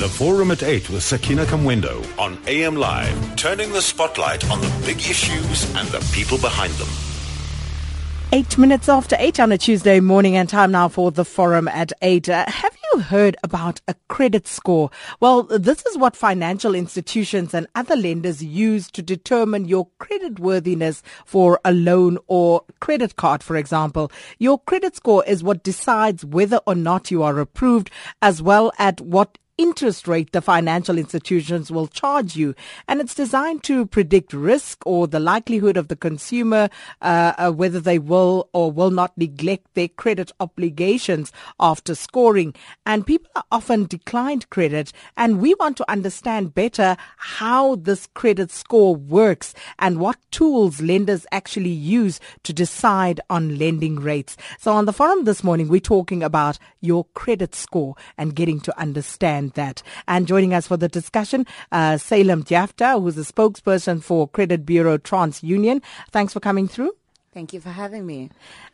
The Forum at 8 with Sakina Kamwendo on AM Live, turning the spotlight on the big issues and the people behind them. Eight minutes after eight on a Tuesday morning, and time now for the forum at eight. Uh, have you heard about a credit score? Well, this is what financial institutions and other lenders use to determine your credit worthiness for a loan or credit card, for example. Your credit score is what decides whether or not you are approved, as well as what interest rate the financial institutions will charge you. And it's designed to predict risk or the likelihood of the consumer, uh, uh, whether they will or will not neglect their credit obligations after scoring. And people are often declined credit. And we want to understand better how this credit score works and what tools lenders actually use to decide on lending rates. So on the forum this morning, we're talking about your credit score and getting to understand that. And joining us for the discussion, uh, Salem Jafta, who's a spokesperson for Credit Bureau TransUnion. Thanks for coming through. Thank you for having me.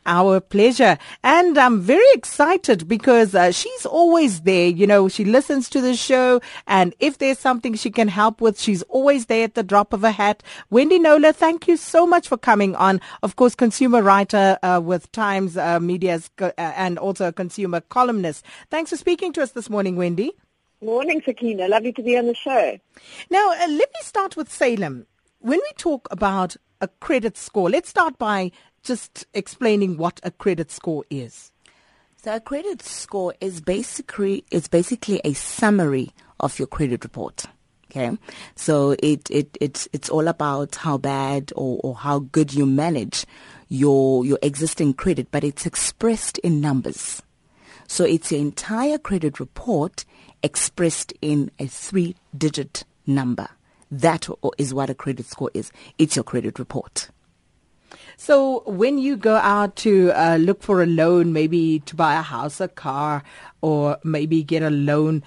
Our pleasure. And I'm very excited because uh, she's always there. You know, she listens to the show. And if there's something she can help with, she's always there at the drop of a hat. Wendy Knowler, thank you so much for coming on. Of course, consumer writer uh, with Times uh, Media's uh, and also a consumer columnist. Thanks for speaking to us this morning, Wendy. Morning, Sakina. Lovely to be on the show. Now, uh, let me start with Salem. When we talk about a credit score, let's start by just explaining what a credit score is. So a credit score is basically is basically a summary of your credit report. Okay, so it, it it's it's all about how bad or, or how good you manage your your existing credit, but it's expressed in numbers. So it's your entire credit report expressed in a three digit number. That is what a credit score is. It's your credit report. So when you go out to uh, look for a loan, maybe to buy a house, a car, or maybe get a loan,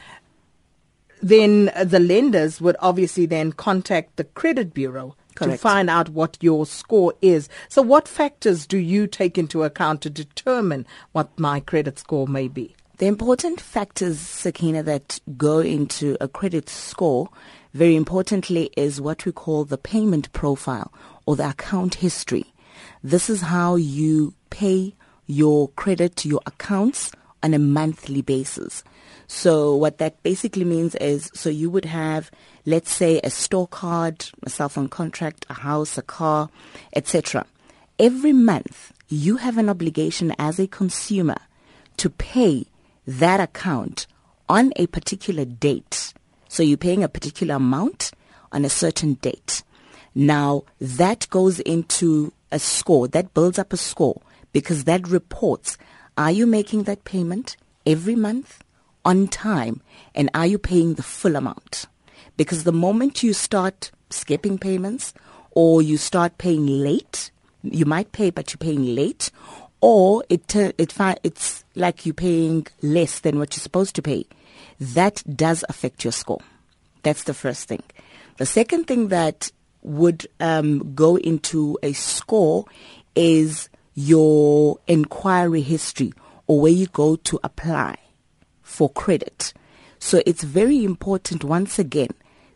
then the lenders would obviously then contact the credit bureau Correct. to find out what your score is. So what factors do you take into account to determine what my credit score may be? The important factors, Sakina, that go into a credit score, very importantly, is what we call the payment profile or the account history. This is how you pay your credit to your accounts on a monthly basis. So what that basically means is, so you would have, let's say, a store card, a cell phone contract, a house, a car, etc. Every month, you have an obligation as a consumer to pay that account on a particular date. So you're paying a particular amount on a certain date. Now that goes into a score, that builds up a score because that reports are you making that payment every month on time and are you paying the full amount? Because the moment you start skipping payments or you start paying late, you might pay but you're paying late or it it it's like you're paying less than what you're supposed to pay. That does affect your score. That's the first thing. The second thing that would um, go into a score is your inquiry history or where you go to apply for credit. So it's very important once again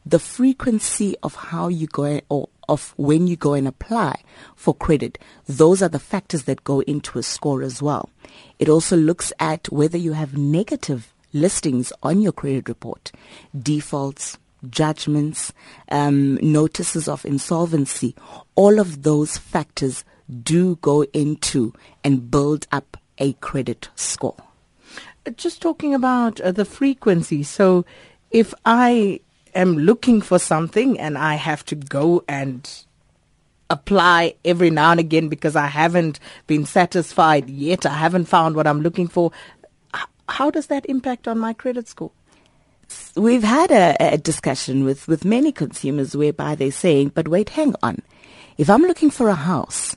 the frequency of how you go or of when you go and apply for credit. Those are the factors that go into a score as well. It also looks at whether you have negative listings on your credit report, defaults, judgments, um, notices of insolvency. All of those factors do go into and build up a credit score. Just talking about uh, the frequency. So if I am looking for something and I have to go and apply every now and again because I haven't been satisfied yet, I haven't found what I'm looking for, how does that impact on my credit score? We've had a, a, discussion with, with many consumers whereby they're saying, but wait, hang on. If I'm looking for a house,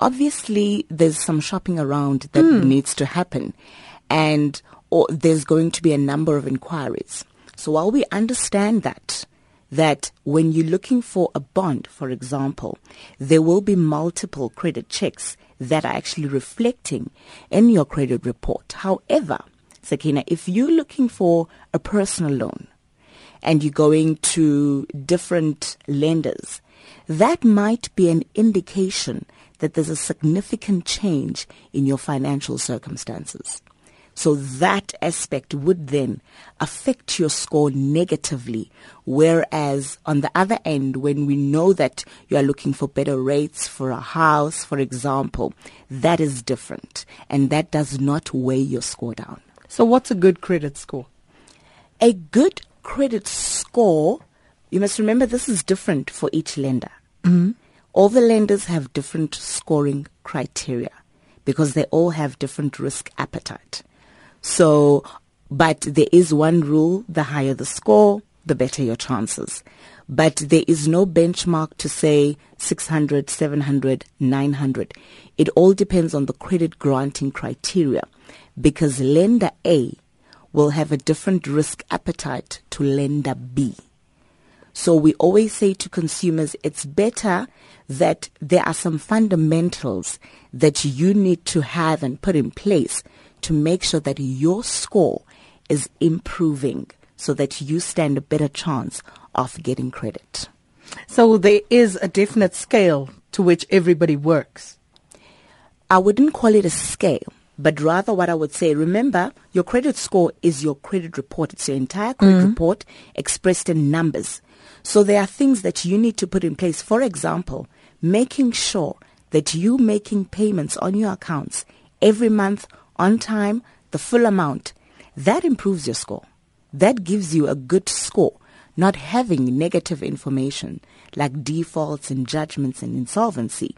obviously there's some shopping around that mm. needs to happen. And or there's going to be a number of inquiries. So while we understand that, that when you're looking for a bond, for example, there will be multiple credit checks that are actually reflecting in your credit report. However, Sakina, if you're looking for a personal loan, and you're going to different lenders, that might be an indication that there's a significant change in your financial circumstances. So that aspect would then affect your score negatively. Whereas on the other end, when we know that you are looking for better rates for a house, for example, that is different. And that does not weigh your score down. So what's a good credit score? A good credit score, you must remember this is different for each lender. Mm-hmm. All the lenders have different scoring criteria because they all have different risk appetite. So, but there is one rule, the higher the score, the better your chances. But there is no benchmark to say 600, 700, 900. It all depends on the credit granting criteria because lender A will have a different risk appetite to lender B. So we always say to consumers, it's better that there are some fundamentals that you need to have and put in place to make sure that your score is improving so that you stand a better chance of getting credit. So there is a definite scale to which everybody works. I wouldn't call it a scale, but rather what I would say, remember, your credit score is your credit report. It's your entire credit mm-hmm. report expressed in numbers. So there are things that you need to put in place. For example, making sure that you making payments on your accounts every month on time, the full amount, that improves your score. That gives you a good score. Not having negative information like defaults and judgments and insolvency.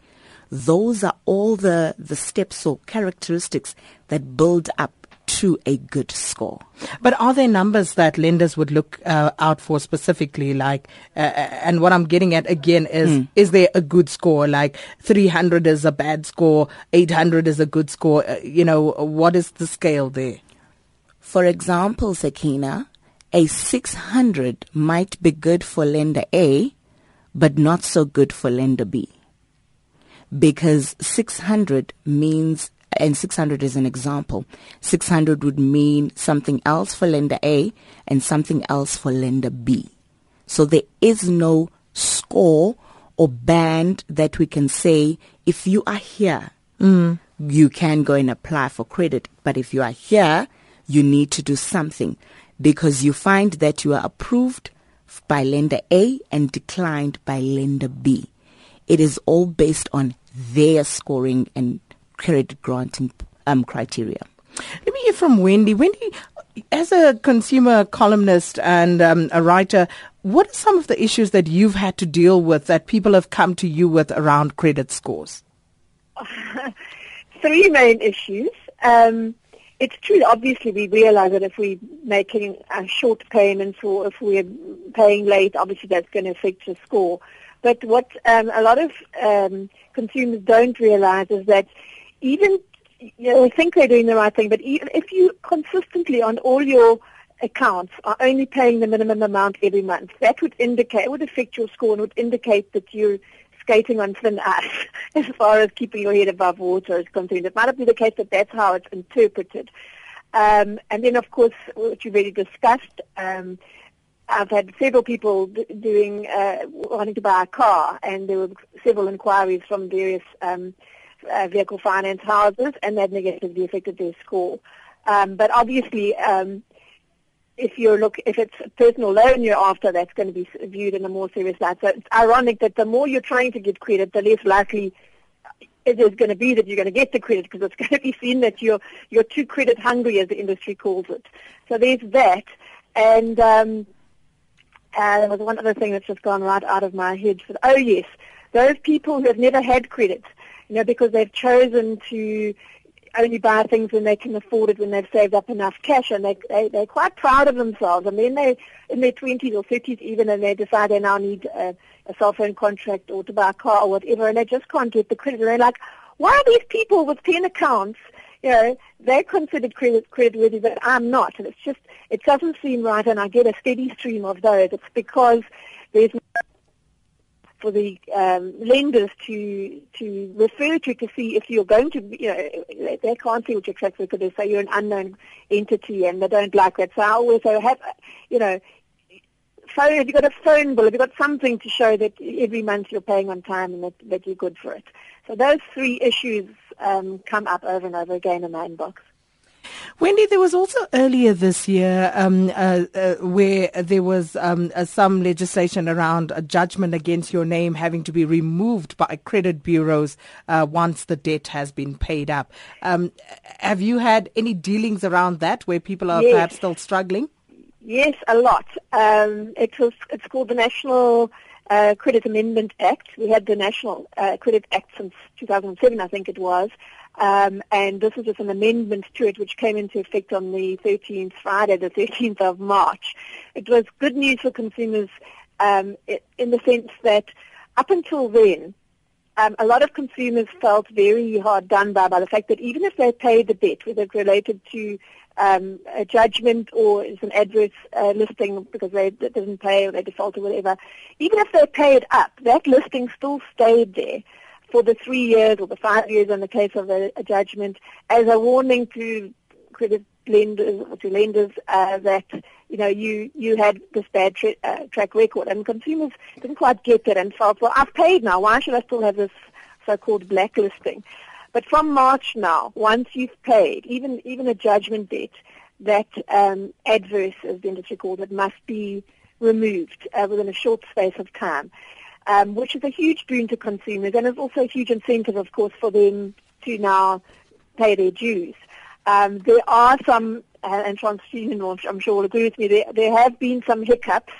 Those are all the, the steps or characteristics that build up to a good score. But are there numbers that lenders would look uh, out for specifically? Like, uh, uh and what I'm getting at again is, mm. is there a good score? Like 300 is a bad score, 800 is a good score. Uh, you know, what is the scale there? For example, Sakina, a 600 might be good for lender A, but not so good for lender B. Because 600 means and 600 is an example. 600 would mean something else for lender A and something else for lender B. So there is no score or band that we can say if you are here, mm. you can go and apply for credit. But if you are here, you need to do something because you find that you are approved by lender A and declined by lender B. It is all based on their scoring and credit granting um, criteria. Let me hear from Wendy. Wendy, as a consumer columnist and um, a writer, what are some of the issues that you've had to deal with that people have come to you with around credit scores? Three main issues. Um, it's true, obviously, we realize that if we're making uh, short payments or if we're paying late, obviously that's going to affect your score. But what um, a lot of um, consumers don't realize is that even you know, think they're doing the right thing, but even if you consistently on all your accounts are only paying the minimum amount every month, that would indicate, would affect your score and would indicate that you're skating on thin ice as far as keeping your head above water is concerned. It might not be the case that that's how it's interpreted. Um, and then, of course, what you've already discussed, um, I've had several people doing uh, wanting to buy a car, and there were several inquiries from various um, uh, vehicle finance houses, and that negatively affected their score. Um, but obviously, um, if you look, if it's a personal loan you're after, that's going to be viewed in a more serious light. So it's ironic that the more you're trying to get credit, the less likely it is going to be that you're going to get the credit because it's going to be seen that you're you're too credit hungry, as the industry calls it. So there's that, and um, uh, there was one other thing that's just gone right out of my head. Oh yes, those people who have never had credit you know, because they've chosen to only buy things when they can afford it when they've saved up enough cash and they, they, they're quite proud of themselves. And then they, in their 20s or 30s even, and they decide they now need a, a cell phone contract or to buy a car or whatever, and they just can't get the credit. And they're like, why are these people with 10 accounts, you know, they're considered credit, credit but I'm not. And it's just, it doesn't seem right, and I get a steady stream of those. It's because there's for the um, lenders to to refer to to see if you're going to, you know, they can't see what your track record is, so you're an unknown entity, and they don't like that. So I always say, have, you know, phone? Have you got a phone bill? Have you got something to show that every month you're paying on time and that, that you're good for it? So those three issues um, come up over and over again in my inbox. Wendy, there was also earlier this year um, uh, uh, where there was um, uh, some legislation around a judgment against your name having to be removed by credit bureaus uh, once the debt has been paid up. Um, have you had any dealings around that where people are yes. perhaps still struggling? Yes, a lot. Um, it was. It's called the National uh, Credit Amendment Act. We had the National uh, Credit Act since 2007, I think it was, um, and this is just an amendment to it which came into effect on the 13th, Friday, the 13th of March. It was good news for consumers um, in the sense that up until then, um, a lot of consumers felt very hard done by by the fact that even if they paid the debt, whether it related to um, a judgment or it's an adverse uh, listing because they didn't pay or they defaulted or whatever, even if they paid up, that listing still stayed there for the three years or the five years in the case of a, a judgment as a warning to credit lenders or to lenders uh, that you know you you had this bad tra- uh, track record. And consumers didn't quite get that and felt well I've paid now. Why should I still have this so-called blacklisting? But from March now, once you've paid, even even a judgment debt, that um, adverse, as the industry calls it, must be removed uh, within a short space of time, um, which is a huge boon to consumers and is also a huge incentive, of course, for them to now pay their dues. Um, there are some, uh, and TransUnion, I'm sure will agree with me, there, there have been some hiccups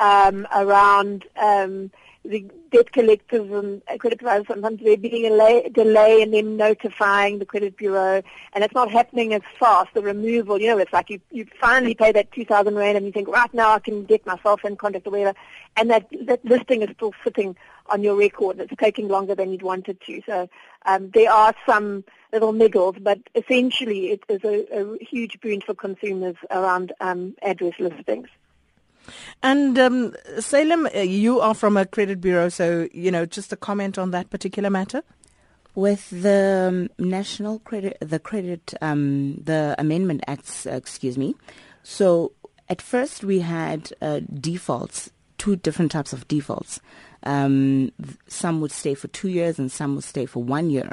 um, around um, the debt collectors and credit providers sometimes there being a delay in them notifying the credit bureau, and it's not happening as fast. The removal, you know, it's like you you finally pay that two thousand rand, and you think right now I can get myself in contact or whatever, and that that listing is still sitting on your record. It's taking longer than you'd wanted to. So um, there are some little niggles, but essentially it is a, a huge boon for consumers around um, adverse listings. And um, Salem, uh, you are from a credit bureau, so you know just a comment on that particular matter. With the um, national credit, the credit, um, the amendment acts, uh, excuse me. So at first we had uh, defaults, two different types of defaults. Um, some would stay for two years and some would stay for one year.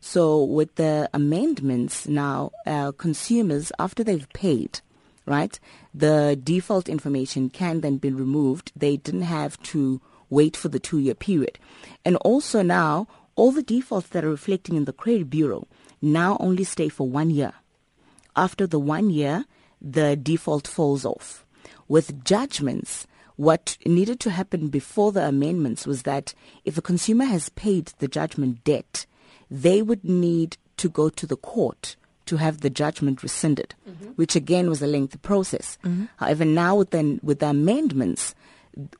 So with the amendments now, uh, consumers after they've paid, right? The default information can then be removed. They didn't have to wait for the two year period. And also now, all the defaults that are reflecting in the credit bureau now only stay for one year. After the one year, the default falls off. With judgments, what needed to happen before the amendments was that if a consumer has paid the judgment debt, they would need to go to the court to have the judgment rescinded, mm-hmm. which again was a lengthy process. Mm-hmm. However, now with the, with the amendments,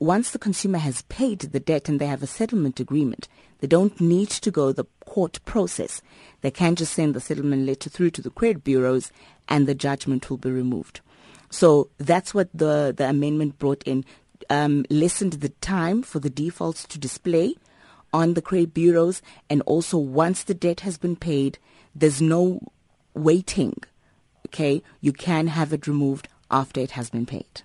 once the consumer has paid the debt and they have a settlement agreement, they don't need to go the court process. They can just send the settlement letter through to the credit bureaus and the judgment will be removed. So that's what the, the amendment brought in, um, lessened the time for the defaults to display on the credit bureaus and also once the debt has been paid, there's no waiting, okay, you can have it removed after it has been paid.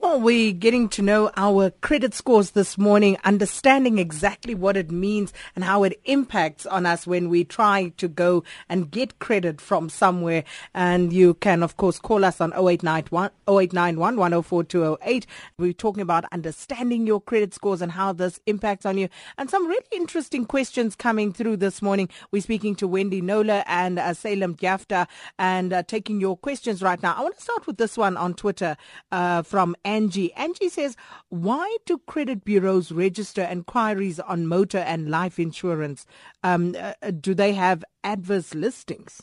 Well, we're getting to know our credit scores this morning, understanding exactly what it means and how it impacts on us when we try to go and get credit from somewhere. And you can, of course, call us on 0891 0891 104208. We're talking about understanding your credit scores and how this impacts on you. And some really interesting questions coming through this morning. We're speaking to Wendy Knowler and uh, Salem Gyafta and uh, taking your questions right now. I want to start with this one on Twitter. Uh, from Angie. Angie says, why do credit bureaus register inquiries on motor and life insurance? Um, uh, uh, do they have adverse listings?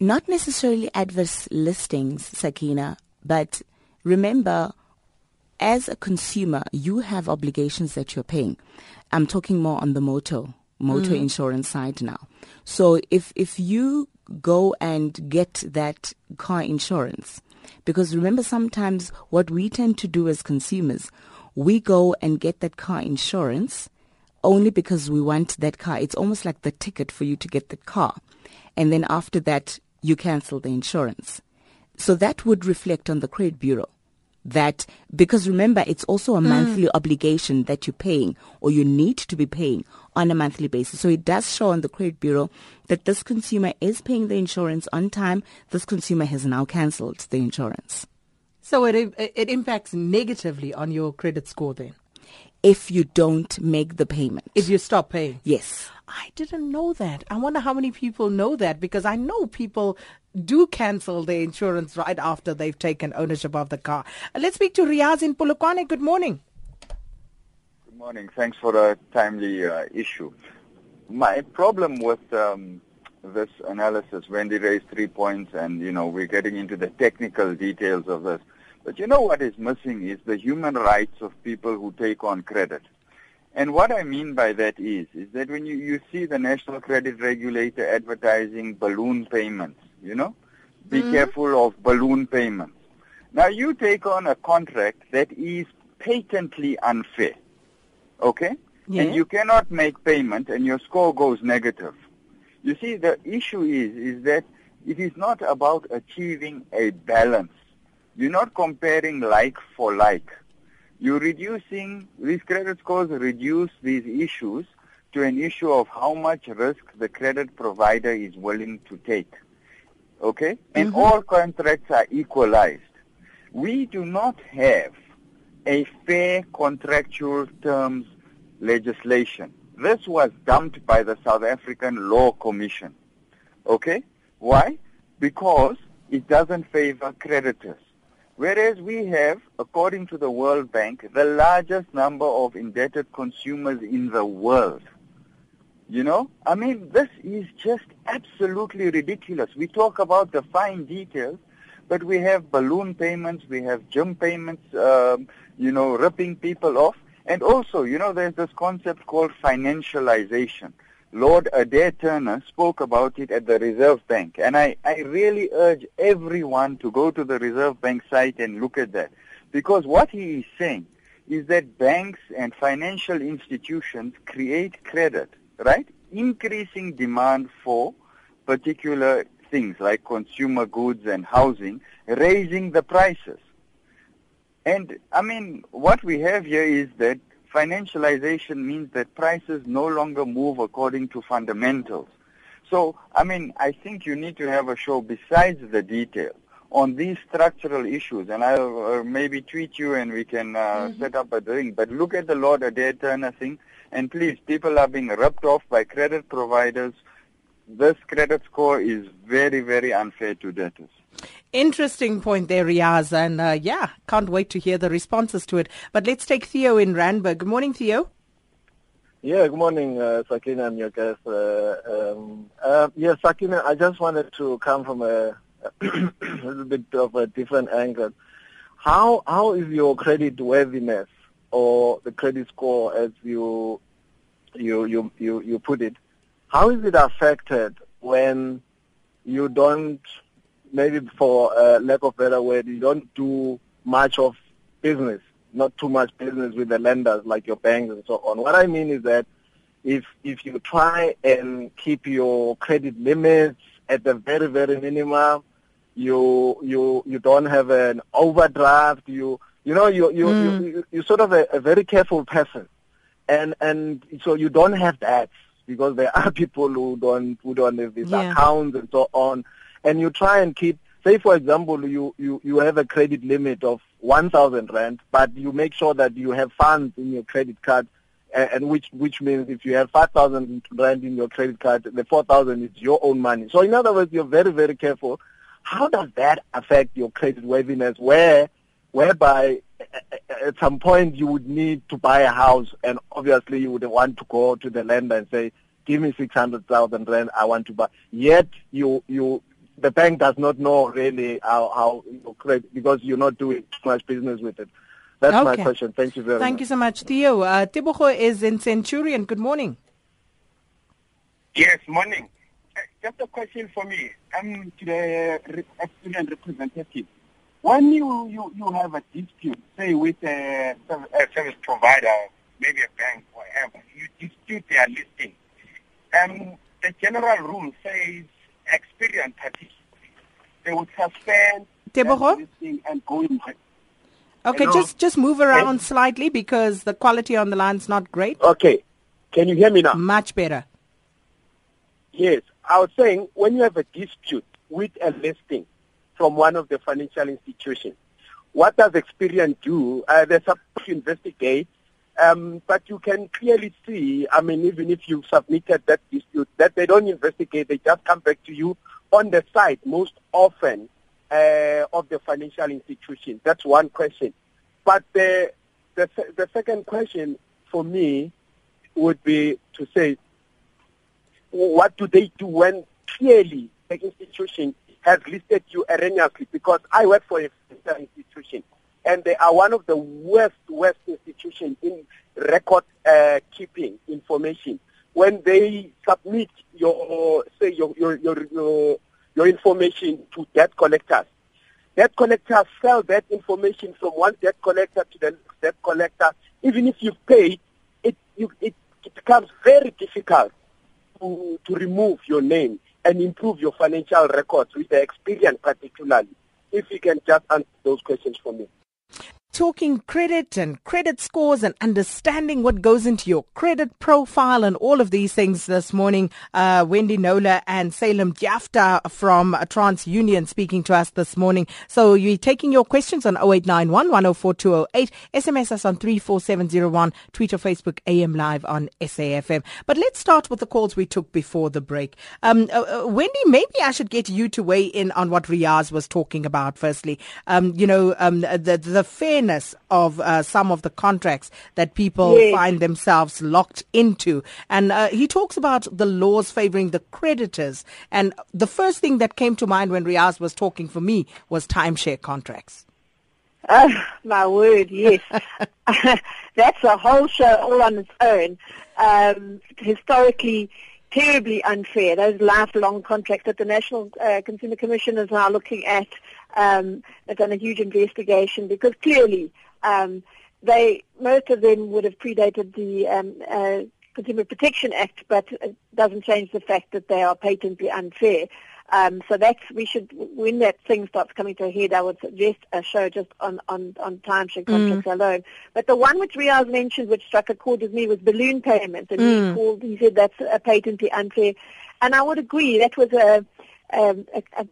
Not necessarily adverse listings, Sakina, but remember, as a consumer, you have obligations that you're paying. I'm talking more on the motor motor mm. insurance side now. So if if you go and get that car insurance, because remember, sometimes what we tend to do as consumers, we go and get that car insurance only because we want that car. It's almost like the ticket for you to get that car. And then after that, you cancel the insurance. So that would reflect on the credit bureau that because remember it's also a mm. monthly obligation that you're paying or you need to be paying on a monthly basis. So it does show on the credit bureau that this consumer is paying the insurance on time. This consumer has now cancelled the insurance. So it it impacts negatively on your credit score then. If you don't make the payment. If you stop paying. Yes. I didn't know that. I wonder how many people know that because I know people do cancel their insurance right after they've taken ownership of the car. Uh, let's speak to Riaz in Polokwane. Good morning. Good morning. Thanks for a timely uh, issue. My problem with um, this analysis, Wendy raised three points, and you know we're getting into the technical details of this. But you know what is missing is the human rights of people who take on credit. And what I mean by that is, is that when you, you see the National Credit Regulator advertising balloon payments, you know, be mm-hmm. careful of balloon payments. Now you take on a contract that is patently unfair, okay? Yeah. And you cannot make payment and your score goes negative. You see, the issue is, is that it is not about achieving a balance you're not comparing like for like. You're reducing, these credit scores reduce these issues to an issue of how much risk the credit provider is willing to take. Okay? And mm-hmm. all contracts are equalized. We do not have a fair contractual terms legislation. This was dumped by the South African Law Commission. Okay? Why? Because it doesn't favor creditors. Whereas we have, according to the World Bank, the largest number of indebted consumers in the world. You know, I mean, this is just absolutely ridiculous. We talk about the fine details, but we have balloon payments, we have gym payments, um, you know, ripping people off. And also, you know, there's this concept called financialization. Lord Adair Turner spoke about it at the Reserve Bank. And I, I really urge everyone to go to the Reserve Bank site and look at that. Because what he is saying is that banks and financial institutions create credit, right? Increasing demand for particular things like consumer goods and housing, raising the prices. And I mean, what we have here is that financialization means that prices no longer move according to fundamentals. So, I mean, I think you need to have a show besides the details on these structural issues, and I'll uh, maybe tweet you and we can uh, mm-hmm. set up a thing. But look at the Lord Adair Turner thing, and please, people are being ripped off by credit providers. This credit score is very, very unfair to debtors. Interesting point there, Riaz. And uh, yeah, can't wait to hear the responses to it. But let's take Theo in Randburg. Good morning, Theo. Yeah, good morning, uh, Sakina and your guest. Uh, um, uh, yeah, Sakina, I just wanted to come from a, a little bit of a different angle. How how is your credit worthiness or the credit score, as you you you you, you put it? How is it affected when you don't maybe for uh, lack of better word, you don't do much of business, not too much business with the lenders like your banks and so on. What I mean is that if if you try and keep your credit limits at the very very minimum, you you you don't have an overdraft. You you know you you mm. you you're sort of a, a very careful person, and and so you don't have that because there are people who don't who don't have these yeah. accounts and so on and you try and keep say for example you, you, you have a credit limit of 1000 rand but you make sure that you have funds in your credit card and, and which which means if you have 5000 rand in your credit card the 4000 is your own money. So in other words you're very very careful. How does that affect your credit worthiness where whereby at some point you would need to buy a house and obviously you would want to go to the lender and say give me 600,000 rand I want to buy. Yet you you the bank does not know really how, how you credit because you're not doing too much business with it. That's okay. my question. Thank you very Thank much. Thank you so much, Theo. Uh, Tebogo is in Centurion. Good morning. Yes, morning. Uh, just a question for me. I'm to the uh, student representative. When you, you, you have a dispute, say with a, a service provider, maybe a bank, or whatever, you dispute their listing, um, the general rule says experienced participants, they would suspend Tebogo? and go in. Okay, Hello? just just move around slightly because the quality on the line's not great. Okay. Can you hear me now? Much better. Yes. I was saying when you have a dispute with a listing from one of the financial institutions, what does Experian do? Uh, they're supposed to investigate, um, but you can clearly see, I mean, even if you've submitted that dispute, that they don't investigate, they just come back to you on the site most often uh, of the financial institution. That's one question. But the, the, the second question for me would be to say, what do they do when clearly the institution has listed you erroneously? Because I work for a financial institution, and they are one of the worst, worst institutions in record uh, keeping information. When they submit your, say, your, your, your, your, your information to debt collectors, debt collectors sell that information from one debt collector to the next debt collector. Even if you've paid, it, you, it, it becomes very difficult to, to remove your name and improve your financial records with the Experian particularly. If you can just answer those questions for me. Talking credit and credit scores and understanding what goes into your credit profile and all of these things this morning. Uh, Wendy Knowler and Salem Jafta from TransUnion speaking to us this morning. So you're taking your questions on 0891 104208, SMS us on 34701, Twitter, Facebook, AM Live on SAFM. But let's start with the calls we took before the break. Um, uh, uh, Wendy, maybe I should get you to weigh in on what Riaz was talking about firstly. Um, you know, um, the, the of uh, some of the contracts that people Yes. find themselves locked into. And uh, he talks about the laws favoring the creditors. And the first thing that came to mind when Riaz was talking for me was timeshare contracts. Oh, my word, yes. That's a whole show all on its own. Um, historically, terribly unfair. Those lifelong contracts that the National uh, Consumer Commission is now looking at. Um, they've done a huge investigation because clearly um, they most of them would have predated the um, uh, Consumer Protection Act, but it doesn't change the fact that they are patently unfair. Um, so that's we should when that thing starts coming to a head, I would suggest a show just on on on timeshare contracts alone. But the one which Riaz mentioned, which struck a chord with me, was balloon payments, and he called he said that's a patently unfair, and I would agree that was a um, a, a,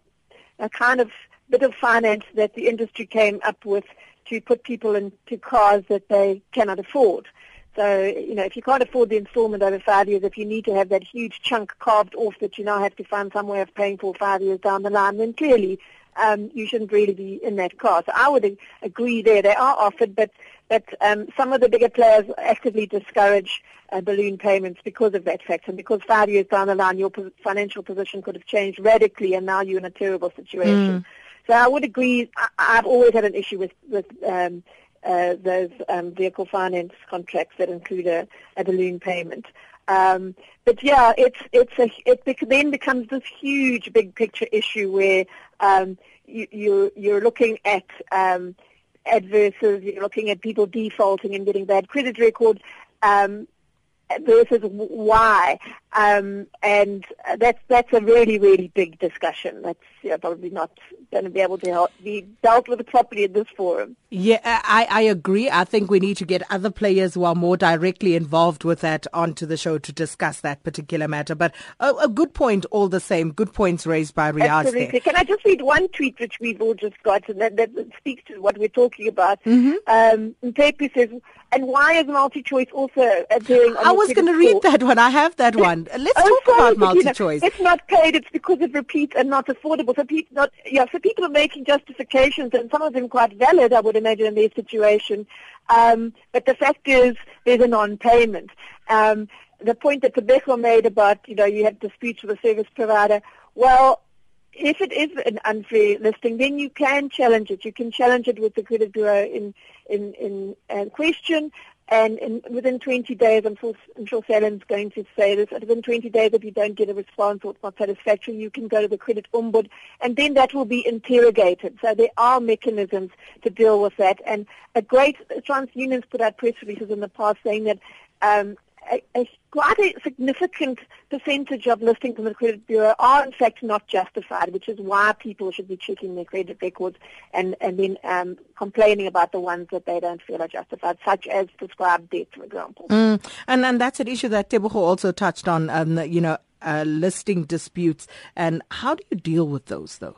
a kind of bit of finance that the industry came up with to put people into cars that they cannot afford. So, you know, if you can't afford the installment over five years, if you need to have that huge chunk carved off that you now have to find some way of paying for five years down the line, then clearly um, you shouldn't really be in that car. So I would agree there. They are offered, but, but um, some of the bigger players actively discourage uh, balloon payments because of that fact. And because five years down the line, your financial position could have changed radically and now you're in a terrible situation. So I would agree. I, I've always had an issue with, with um, uh, those um, vehicle finance contracts that include a, a balloon payment. Um, but yeah, it's it's a it bec- then becomes this huge big picture issue where um, you, you're you're looking at um, adverses, you're looking at people defaulting and getting bad credit records. Um, versus why, um, and that's that's a really really big discussion. That's yeah, probably not going to be able to help, be dealt with properly at this forum. Yeah, I, I agree. I think we need to get other players who are more directly involved with that onto the show to discuss that particular matter. But a, a good point all the same. Good points raised by Riaz Absolutely. there. Can I just read one tweet which we've all just got, and that, that speaks to what we're talking about? Mm-hmm. Um, Mpepe says, and why is MultiChoice also appearing I was going to read that one. I have that one. Let's Oh, talk sorry, about MultiChoice. It's not paid. It's because it repeats and not affordable. So people, not yeah. So people are making justifications, and some of them quite valid, I would imagine, in their situation. Um, but the fact is, there's a non-payment. Um, the point that Tebogo made about, you know, you have disputes with the service provider. Well, if it is an unfair listing, then you can challenge it. You can challenge it with the credit bureau in in in uh, question. And in, within 20 days, I'm sure, I'm sure going to say this, within 20 days if you don't get a response or it's not satisfactory, you can go to the credit ombud and then that will be interrogated. So there are mechanisms to deal with that. And a great, TransUnion's put out press releases in the past saying that um, a, a, quite a significant percentage of listings in the credit bureau are in fact not justified, which is why people should be checking their credit records and, and then um, complaining about the ones that they don't feel are justified, such as prescribed debt, for example. Mm. And, and that's an issue that Teboho also touched on, um, you know, uh, listing disputes. And how do you deal with those, though?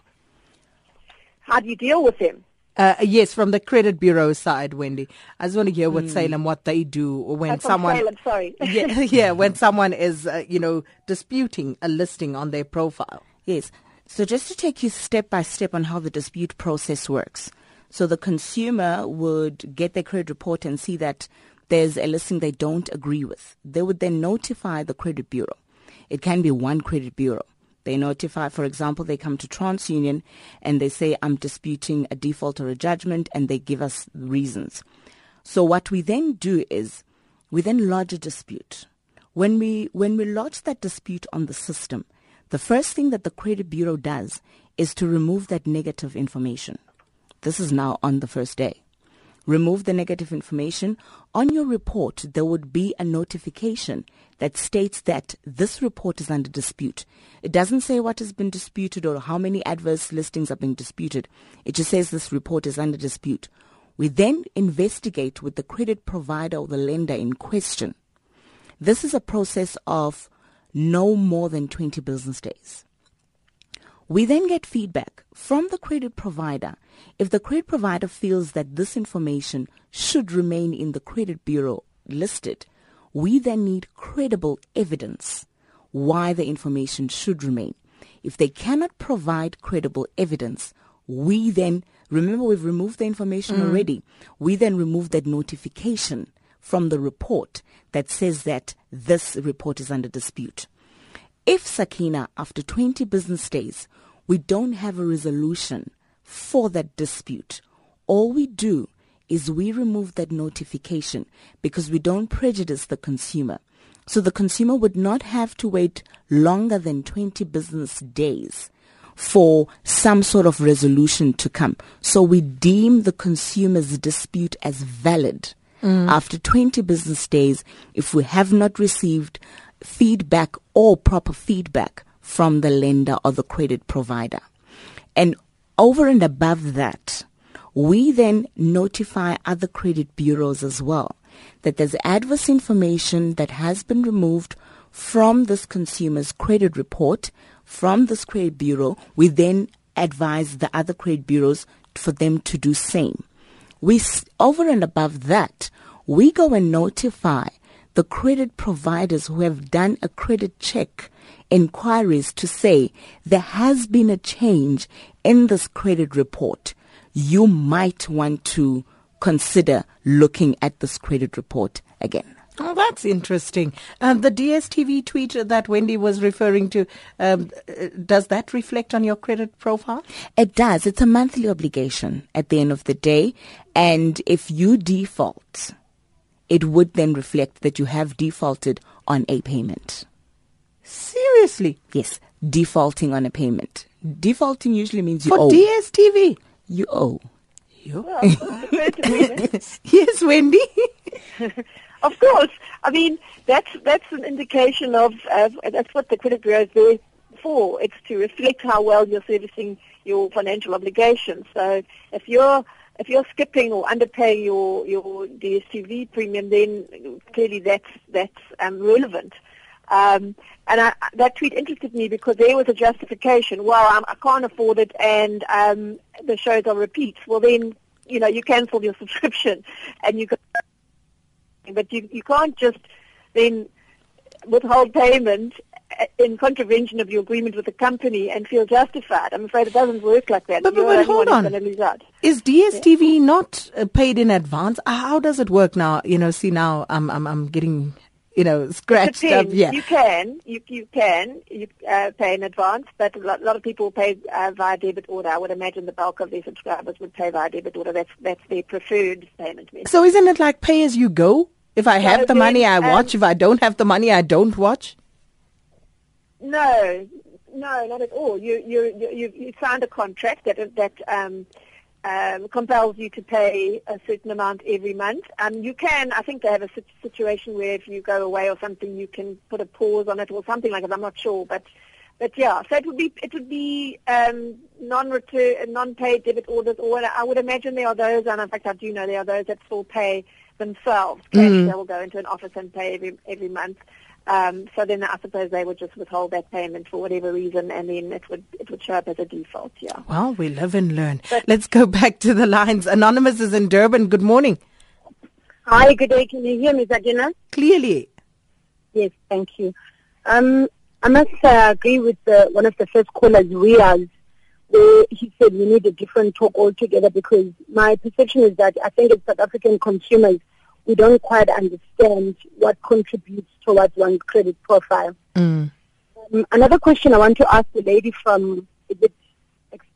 How do you deal with them? Uh, yes, from the credit bureau side, Wendy. I just want to hear what mm. Salem, what they do when uh, someone, Salem, sorry, yeah, yeah, when someone is, uh, you know, disputing a listing on their profile. Yes. So just to take you step by step on how the dispute process works. So the consumer would get their credit report and see that there's a listing they don't agree with. They would then notify the credit bureau. It can be one credit bureau. They notify, for example, they come to TransUnion and they say, I'm disputing a default or a judgment, and they give us reasons. So what we then do is we then lodge a dispute. When we, when we lodge that dispute on the system, the first thing that the credit bureau does is to remove that negative information. This is now on the first day remove the negative information, on your report there would be a notification that states that this report is under dispute. It doesn't say what has been disputed or how many adverse listings are being disputed. It just says this report is under dispute. We then investigate with the credit provider or the lender in question. This is a process of no more than 20 business days. We then get feedback from the credit provider. If the credit provider feels that this information should remain in the credit bureau listed, we then need credible evidence why the information should remain. If they cannot provide credible evidence, we then, remember we've removed the information mm. already, we then remove that notification from the report that says that this report is under dispute. If Sakina, after 20 business days, we don't have a resolution for that dispute, all we do is we remove that notification because we don't prejudice the consumer. So the consumer would not have to wait longer than 20 business days for some sort of resolution to come. So we deem the consumer's dispute as valid. Mm. After 20 business days, if we have not received feedback or proper feedback from the lender or the credit provider. And over and above that, we then notify other credit bureaus as well that there's adverse information that has been removed from this consumer's credit report from this credit bureau. We then advise the other credit bureaus for them to do same. We over and above that, we go and notify the credit providers who have done a credit check inquiries to say there has been a change in this credit report. You might want to consider looking at this credit report again. Oh, that's interesting. Um, the DSTV tweet that Wendy was referring to, um, does that reflect on your credit profile? It does. It's a monthly obligation at the end of the day. And if you default, it would then reflect that you have defaulted on a payment. Seriously? Yes, defaulting on a payment. Defaulting usually means you For owe. For DSTV? You owe. You? yes, Wendy. of course. I mean, that's that's an indication of uh, that's what the credit bureau is there for. It's to reflect how well you're servicing your financial obligations. So if you're if you're skipping or underpaying your your DSTV premium, then clearly that's that's um, relevant. Um, and I, that tweet interested me because there was a justification. Well, um, I can't afford it, and um, the shows are repeats. Well, then you know you cancel your subscription, and you. Go, but you you can't just then withhold payment in contravention of your agreement with the company and feel justified. I'm afraid it doesn't work like that. But, but, but hold on. Is DSTV yeah. not uh, paid in advance? Uh, how does it work now? You know, see now I'm I'm, I'm getting you know scratched up. Yeah, you can you you can you uh, pay in advance, but a lot, a lot of people pay uh, via debit order. I would imagine the bulk of their subscribers would pay via debit order. That's that's their preferred payment method. So isn't it like pay as you go? If I have the money, I watch. Um, if I don't have the money, I don't watch. No, no, not at all. You you you you signed a contract that that um, um, compels you to pay a certain amount every month. Um, you can, I think they have a situation where if you go away or something, you can put a pause on it or something like that. I'm not sure, but but yeah, so it would be it would be um, non-return, non-paid debit orders, or I would imagine there are those, and in fact I do know there are those that still pay themselves. Mm. They will go into an office and pay every every month. Um, so then I suppose they would just withhold that payment for whatever reason, and then it would it would show up as a default. Yeah. Well, we live and learn. But Let's go back to the lines. Anonymous is in Durban. Good morning. Hi. Good day. Can you hear me, Sakina? Clearly. Yes. Thank you. Um, I must uh, agree with the, one of the first callers, Riaz, where he said we need a different talk altogether because my perception is that I think as South African consumers we don't quite understand what contributes towards one's credit profile. Mm. Um, another question I want to ask the lady from is it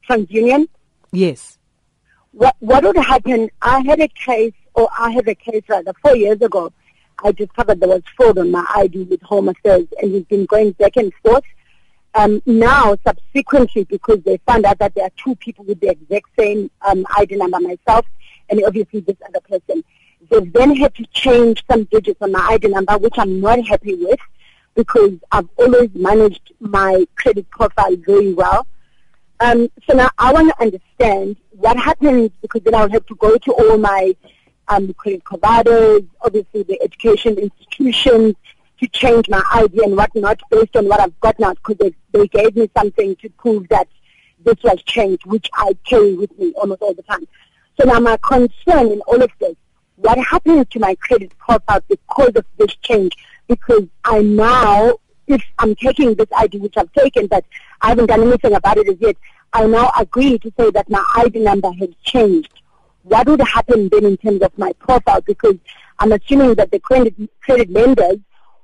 TransUnion? Yes. What what would happen? I had a case, or I have a case rather, four years ago. I discovered there was fraud on my ID with Home Affairs, and we've been going back and forth. Um, now, subsequently, because they found out that there are two people with the exact same um, ID number, myself and obviously this other person, They've then had to change some digits on my ID number, which I'm not happy with because I've always managed my credit profile very well. Um, so now I want to understand what happens because then I'll have to go to all my um, credit providers, obviously the education institutions, to change my ID and whatnot based on what I've got now because they, they gave me something to prove that this was changed, which I carry with me almost all the time. So now my concern in all of this what happened to my credit profile because of this change? Because I now, if I'm taking this ID, which I've taken, but I haven't done anything about it as yet, I now agree to say that my ID number has changed. What would happen then in terms of my profile? Because I'm assuming that the credit, credit lenders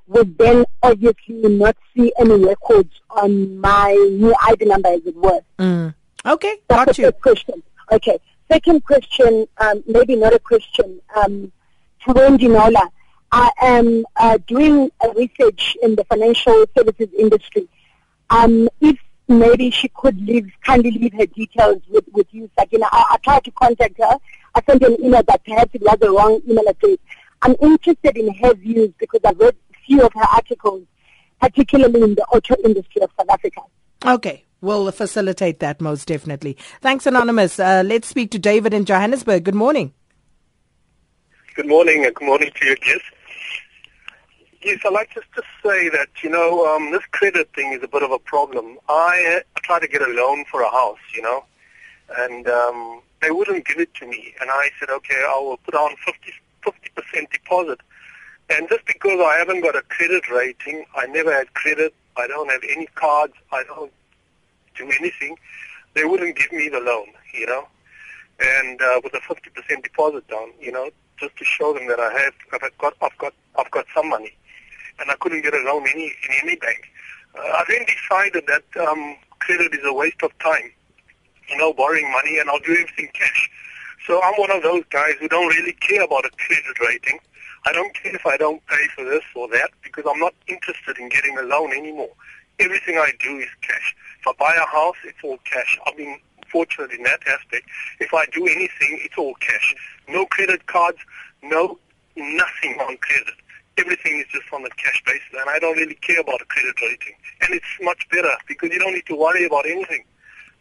would then obviously not see any records on my new ID number, as it were. Mm. Okay, That's got you. question. Okay. Second question, um, maybe not a question, um, to Wendy Knowler. I am uh, doing a research in the financial services industry. Um, if maybe she could leave, kindly leave her details with, with you, Sakina. I, I tried to contact her. I sent an email, but perhaps it was the wrong email address. I'm interested in her views because I've read a few of her articles, particularly in the auto industry of South Africa. Okay. We'll facilitate that most definitely. Thanks, Anonymous. Uh, let's speak to David in Johannesburg. Good morning. Good morning, and good morning to you, Yes. Yes, I'd like just to say that, you know, um, this credit thing is a bit of a problem. I, I tried to get a loan for a house, you know, and um, they wouldn't give it to me. And I said, okay, I will put on 50, 50% deposit. And just because I haven't got a credit rating, I never had credit, I don't have any cards, I don't do anything, they wouldn't give me the loan, you know, and uh, with a 50% deposit down, you know, just to show them that I have, I've got, I've got, I've got some money, and I couldn't get a loan any in any bank. Uh, I then decided that um, credit is a waste of time, you know, borrowing money, and I'll do everything cash. So I'm one of those guys who don't really care about a credit rating. I don't care if I don't pay for this or that because I'm not interested in getting a loan anymore. Everything I do is cash. If I buy a house, it's all cash. I've been fortunate in that aspect. If I do anything, it's all cash. No credit cards, no nothing on credit. Everything is just on the cash basis, and I don't really care about a credit rating. And it's much better because you don't need to worry about anything.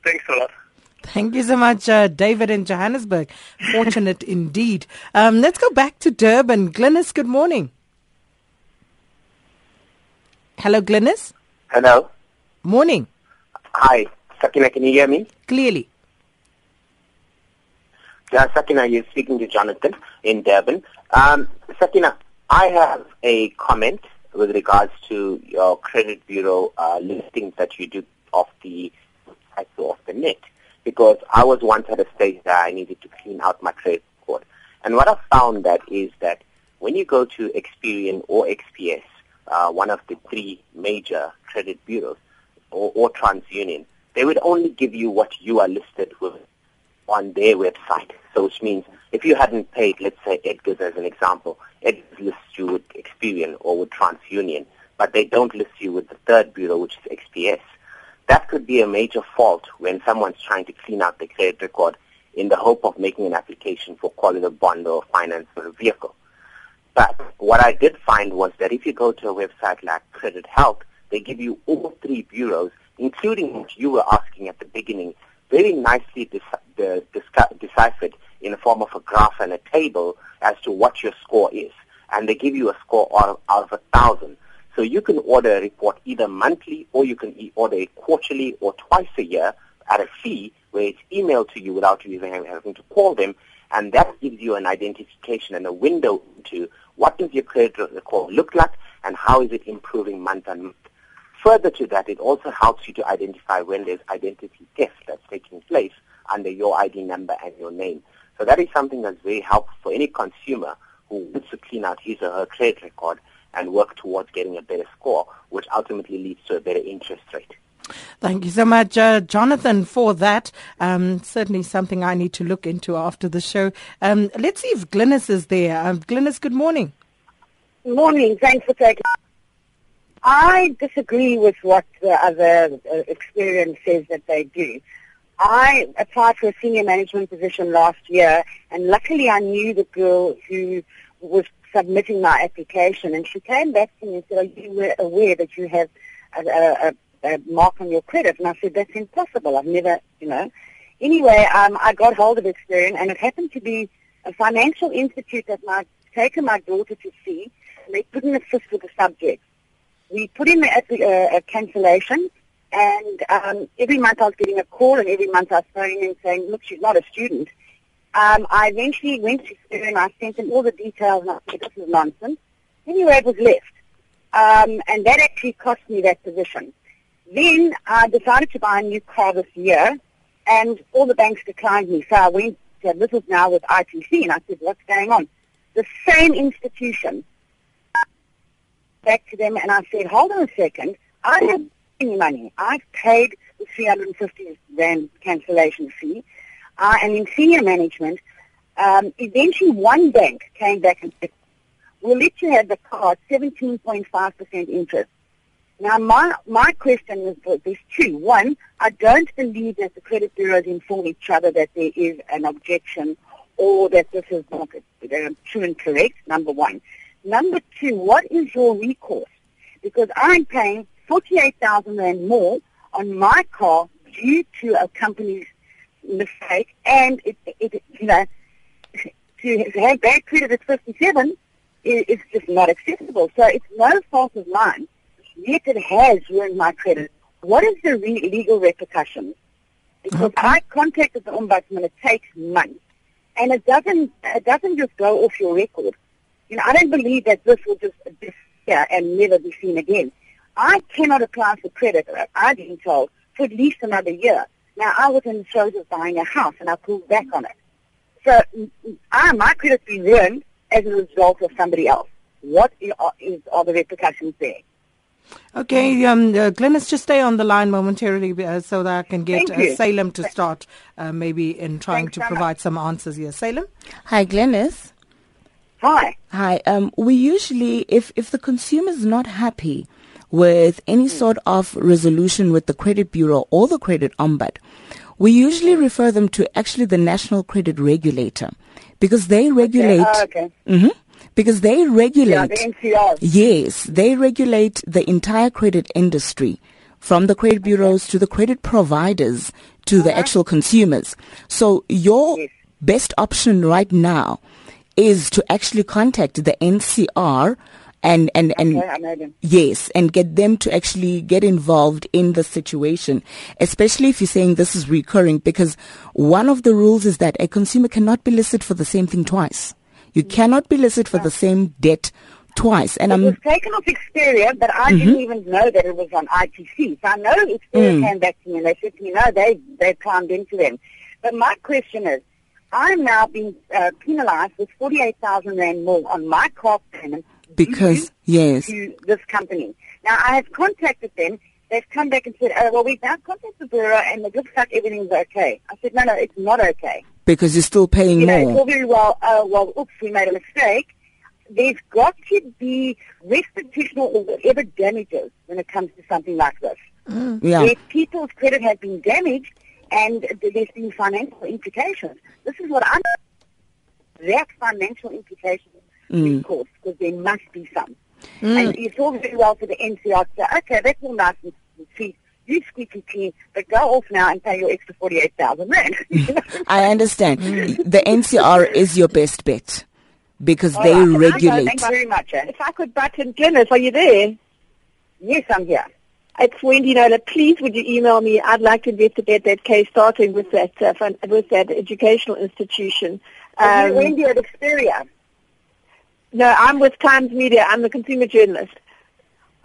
Thanks a lot. Thank you so much, uh, David in Johannesburg. Fortunate indeed. Um, let's go back to Durban. Glynis, good morning. Hello, Glynis. Hello. Morning. Hi, Sakina, can you hear me? Clearly. Yeah, Sakina, you're speaking to Jonathan in Durban. Um, Sakina, I have a comment with regards to your credit bureau uh, listings that you do off the off the net because I was once at a stage that I needed to clean out my credit report. And what I found that is that when you go to Experian or XDS, uh, one of the three major credit bureaus, or, or TransUnion, they would only give you what you are listed with on their website. So which means if you hadn't paid, let's say Edgar's as an example, Edgar's lists you with Experian or with TransUnion, but they don't list you with the third bureau, which is XDS. That could be a major fault when someone's trying to clean out the credit record in the hope of making an application for calling a bond or finance for a vehicle. But what I did find was that if you go to a website like Credit Health, they give you all three bureaus, including what you were asking at the beginning, very nicely de- de- deciphered in the form of a graph and a table as to what your score is. And they give you a score out of, out of a thousand. So you can order a report either monthly or you can order it quarterly or twice a year at a fee where it's emailed to you without you even having to call them. And that gives you an identification and a window into what does your credit record look like and how is it improving month on month. Further to that, it also helps you to identify when there's identity theft that's taking place under your ID number and your name. So that is something that's very helpful for any consumer who wants to clean out his or her credit record and work towards getting a better score, which ultimately leads to a better interest rate. Thank you so much, uh, Jonathan, for that. Um, certainly something I need to look into after the show. Um, let's see if Glynis is there. Um, Glynis, good morning. Morning. Thanks for taking. I disagree with what the other uh, experience says that they do. I applied for a senior management position last year, and luckily I knew the girl who was submitting my application, and she came back to me and said, "Are you were aware that you have a, a, a mark on your credit?" And I said, "That's impossible. I've never, you know." Anyway, um, I got hold of Experian, and it happened to be a financial institute that I'd taken my daughter to see, and they couldn't assist with the subject. We put in the, uh, a cancellation, and um, every month I was getting a call, and every month I was phoning and saying, look, she's not a student. Um, I eventually went to and I sent them all the details, and I said, this is nonsense. Anyway, it was left. Um, and that actually cost me that position. Then I decided to buy a new car this year, and all the banks declined me. So I went, to, this was now with ITC, and I said, what's going on? The same institution. Back to them, and I said, hold on a second. I have any money. I've paid the 350 rand cancellation fee. Uh, and in senior management, um, eventually one bank came back and said, we'll let you have the car at 17.5% interest. Now, my, my question is there's two. One, I don't believe that the credit bureaus inform each other that there is an objection or that this is not uh, true and correct, number one. Number two, what is your recourse? Because I'm paying 48,000 Rand more on my car due to a company's mistake and it, it, you know, to have bad credit at 57 is, is just not acceptable. So it's no fault of mine, yet it has ruined my credit. What is the re- legal repercussions? Because okay. I contacted the ombudsman, it takes months, and it doesn't it doesn't just go off your record. You know, I don't believe that this will just disappear and never be seen again. I cannot apply for credit, I've been told, for at least another year. Now, I was in the throes of buying a house, and I pulled back on it. So I, my credit's been ruined as a result of somebody else. What is, is, are the repercussions there? Okay, um, uh, Glynis, just stay on the line momentarily uh, so that I can get uh, Salem to start uh, maybe in trying Thanks to so provide much. some answers here. Salem? Hi, Glynis. Hi. Hi. Um, we usually, if, if the consumer is not happy with any sort of resolution with the credit bureau or the credit ombud, we usually refer them to actually the National Credit Regulator because they regulate. Okay. Uh, okay. Mm-hmm, because they regulate. Yeah, the. Yes, they regulate the entire credit industry, from the credit bureaus to the credit providers to uh-huh. the actual consumers. So your yes. best option right now is to actually contact the NCR and and and okay, yes, and get them to actually get involved in the situation, especially if you're saying this is recurring, because one of the rules is that a consumer cannot be listed for the same thing twice. You cannot be listed for the same debt twice. And it I'm was taken off Experian, but I mm-hmm. didn't even know that it was on ITC. So I know Experian mm. came back to me and they said to me, no, they they climbed into them. But my question is, I'm now being uh, penalized with 48,000 Rand more on my car payment because, yes. To this company. Now, I have contacted them. They've come back and said, oh, well, we've now contacted the Bureau and it looks like everything's okay. I said, no, no, it's not okay. Because you're still paying you more. Know, it's all very well, uh, well, oops, we made a mistake. There's got to be restitutional or whatever damages when it comes to something like this. Mm. Yeah. If people's credit has been damaged, and there's been financial implications. This is what I'm. That financial implications, mm. of course, because there must be some. Mm. And you talk very well to the NCR to say, okay, that's all nice and. You squeaky clean, but go off now and pay your extra 48,000 rand. I understand. the NCR is your best bet because all they right. regulate. Thank you very much. Eh? If I could button Glynis, are you there? Yes, I'm here. It's Wendy Knowler. Please, would you email me? I'd like to investigate that case, starting with that uh, with that educational institution. Um, Wendy at Experian. No, I'm with Times Media. I'm the consumer journalist.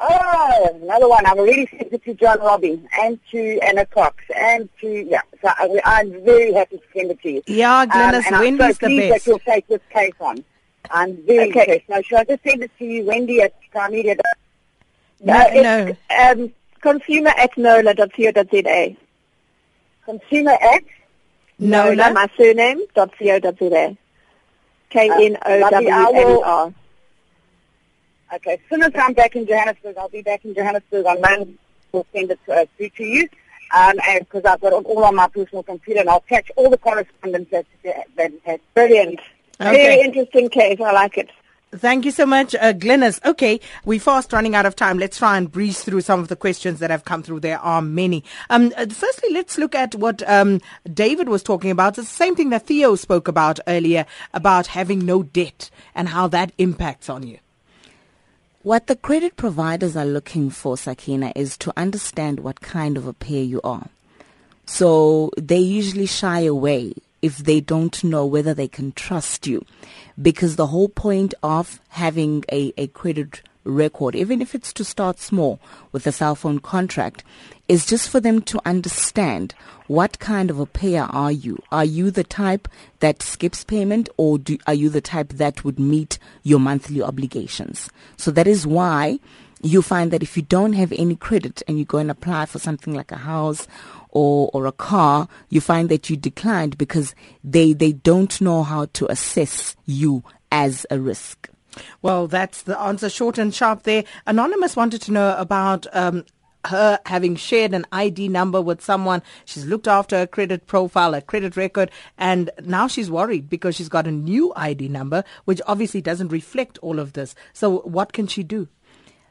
Oh, another one. I've already sent it to John Robbie and to Anna Cox and to, yeah. So I, am very happy to send it to you. Yeah, Glynis, um, Wendy's so the best. that you'll take this case on. I'm very okay. impressed. Now, should I just send it to you, Wendy at Times Media? No, uh, no. Um, consumer at knowler.co.za. Consumer at? Knowler, my surname, .co.za. K-N-O-W-L-E-R. Okay, as soon as I'm back in Johannesburg, I'll be back in Johannesburg on Monday. We'll send it uh, through to you um, because I've got it all on my personal computer and I'll catch all the correspondence that, that has. Brilliant. Okay. Very interesting case. I like it. Thank you so much, uh, Glynis. Okay, we're fast running out of time. Let's try and breeze through some of the questions that have come through. There are many. Um, uh, firstly, let's look at what um, David was talking about. It's the same thing that Theo spoke about earlier about having no debt and how that impacts on you. What the credit providers are looking for, Sakina, is to understand what kind of a payer you are. So they usually shy away if they don't know whether they can trust you. Because the whole point of having a, a credit record, even if it's to start small with a cell phone contract, is just for them to understand what kind of a payer are you? Are you the type that skips payment or do, are you the type that would meet your monthly obligations? So that is why you find that if you don't have any credit and you go and apply for something like a house or, or a car, you find that you declined because they, they don't know how to assess you as a risk. Well, that's the answer, short and sharp there. Anonymous wanted to know about um, her having shared an ID number with someone. She's looked after her credit profile, her credit record, and now she's worried because she's got a new ID number, which obviously doesn't reflect all of this. So, what can she do?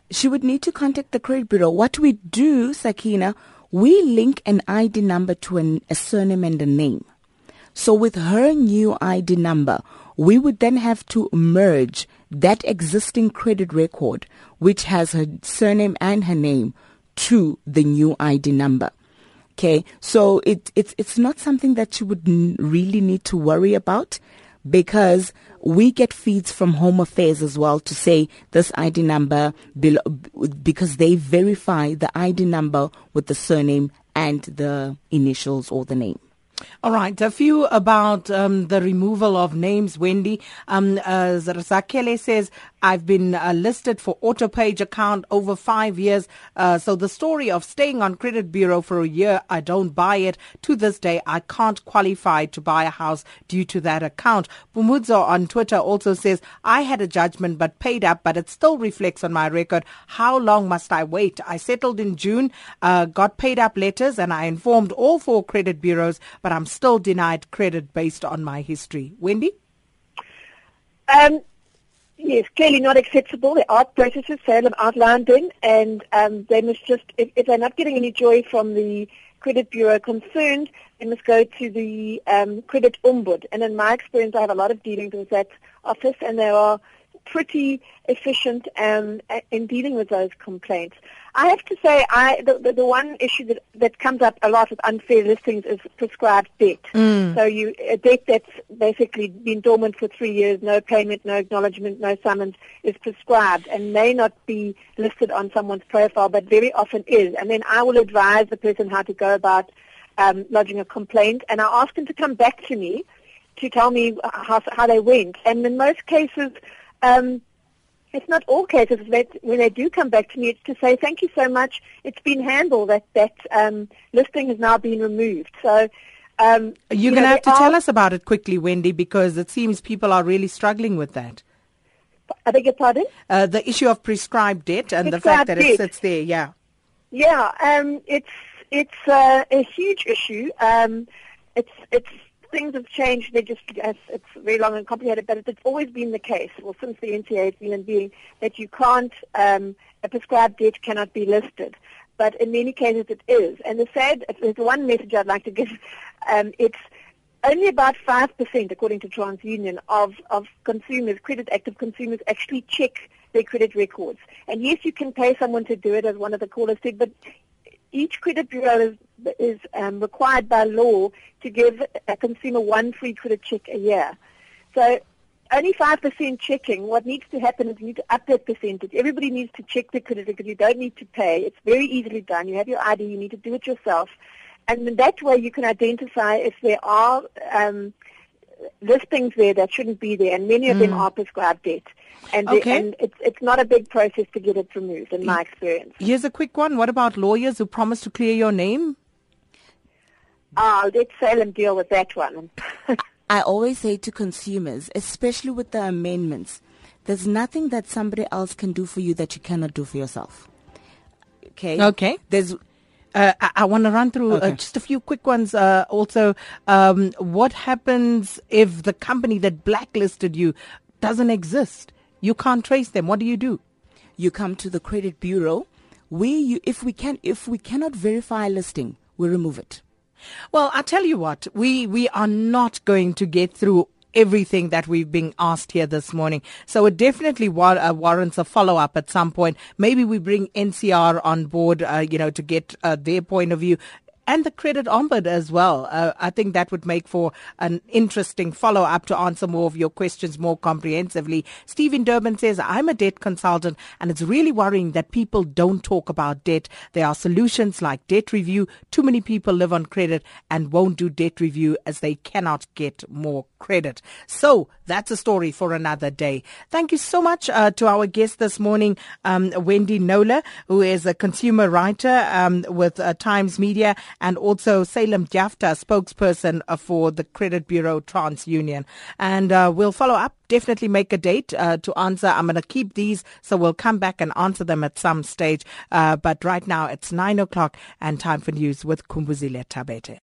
She would need to contact the credit bureau. What we do, Sakina, we link an ID number to an, a surname and a name. So with her new ID number, we would then have to merge that existing credit record, which has her surname and her name, to the new ID number. Okay, so it, it's it's not something that you would n- really need to worry about because we get feeds from Home Affairs as well to say this ID number because they verify the ID number with the surname and the initials or the name. All right, a few about um, the removal of names, Wendy. Um, uh, says, I've been uh, listed for Autopage account over five years. Uh, so the story of staying on credit bureau for a year, I don't buy it. To this day, I can't qualify to buy a house due to that account. Bumudzo on Twitter also says, I had a judgment but paid up, but it still reflects on my record. How long must I wait? I settled in June, uh, got paid up letters and I informed all four credit bureaus, but I'm still denied credit based on my history. Wendy? Um, Yes, clearly not acceptable. There are processes Sale have outlined and um, they must just, if, if, they're not getting any joy from the credit bureau concerned, they must go to the um, credit ombud. And in my experience, I have a lot of dealings with that office, and there are pretty efficient um, in dealing with those complaints. I have to say, I the, the, the, one issue that, that comes up a lot with unfair listings is prescribed debt. Mm. So you a debt that's basically been dormant for three years, no payment, no acknowledgement, no summons, is prescribed and may not be listed on someone's profile, but very often is. And then I will advise the person how to go about um, lodging a complaint, and I ask them to come back to me to tell me how, how they went. And in most cases, um, it's not all cases that when they do come back to me, it's to say thank you so much. It's been handled. That that um, listing has now been removed. So um, you're you going to have to are, tell us about it quickly, Wendy, because it seems people are really struggling with that. I beg your pardon. Uh, the issue of prescribed debt and prescribed the fact that debt. it sits there. Yeah. Yeah. Um, it's it's uh, a huge issue. Um, it's it's things have changed. They just it's, it's very long and complicated, but it's always been the case. Well, since the NCA has been in being that you can't um, a prescribed debt cannot be listed. But in many cases it is. And the sad, there's one message I'd like to give. Um, it's only about 5%, according to TransUnion, of, of consumers, credit active consumers, actually check their credit records. And yes, you can pay someone to do it, as one of the callers said, but each credit bureau is, is um, required by law to give a consumer one free credit check a year. So only 5% checking. What needs to happen is you need to up that percentage. Everybody needs to check their credit because you don't need to pay. It's very easily done. You have your ID. You need to do it yourself. And in that way you can identify if there are um, listings there that shouldn't be there, and many of mm. them are prescribed debt. And, okay. the, and it's, it's not a big process to get it removed, in my experience. Here's a quick one. What about lawyers who promise to clear your name? Oh, let Salem deal with that one. I always say to consumers, especially with the amendments, there's nothing that somebody else can do for you that you cannot do for yourself. Okay. Okay. There's uh, I, I want to run through uh, okay. uh, just a few quick ones. Uh, also, um, what happens if the company that blacklisted you doesn't exist? You can't trace them. What do you do? You come to the credit bureau. We, you, if we can, if we cannot verify a listing, we remove it. Well, I tell you what, we we are not going to get through everything that we've been asked here this morning. So it definitely war- uh, warrants a follow up at some point. Maybe we bring NCR on board, uh, you know, to get uh, their point of view and the credit ombud as well. Uh, I think that would make for an interesting follow up to answer more of your questions more comprehensively. Stephen Durban says, I'm a debt consultant and it's really worrying that people don't talk about debt. There are solutions like debt review. Too many people live on credit and won't do debt review as they cannot get more credit. So that's a story for another day. Thank you so much uh, to our guest this morning, um, Wendy Knowler, who is a consumer writer um, with uh, Times Media and also Salem Dyafta, spokesperson uh, for the Credit Bureau TransUnion. And uh, we'll follow up, definitely make a date uh, to answer. I'm going to keep these, so we'll come back and answer them at some stage. Uh, but right now it's nine o'clock and time for news with Kumbuzile Tabete.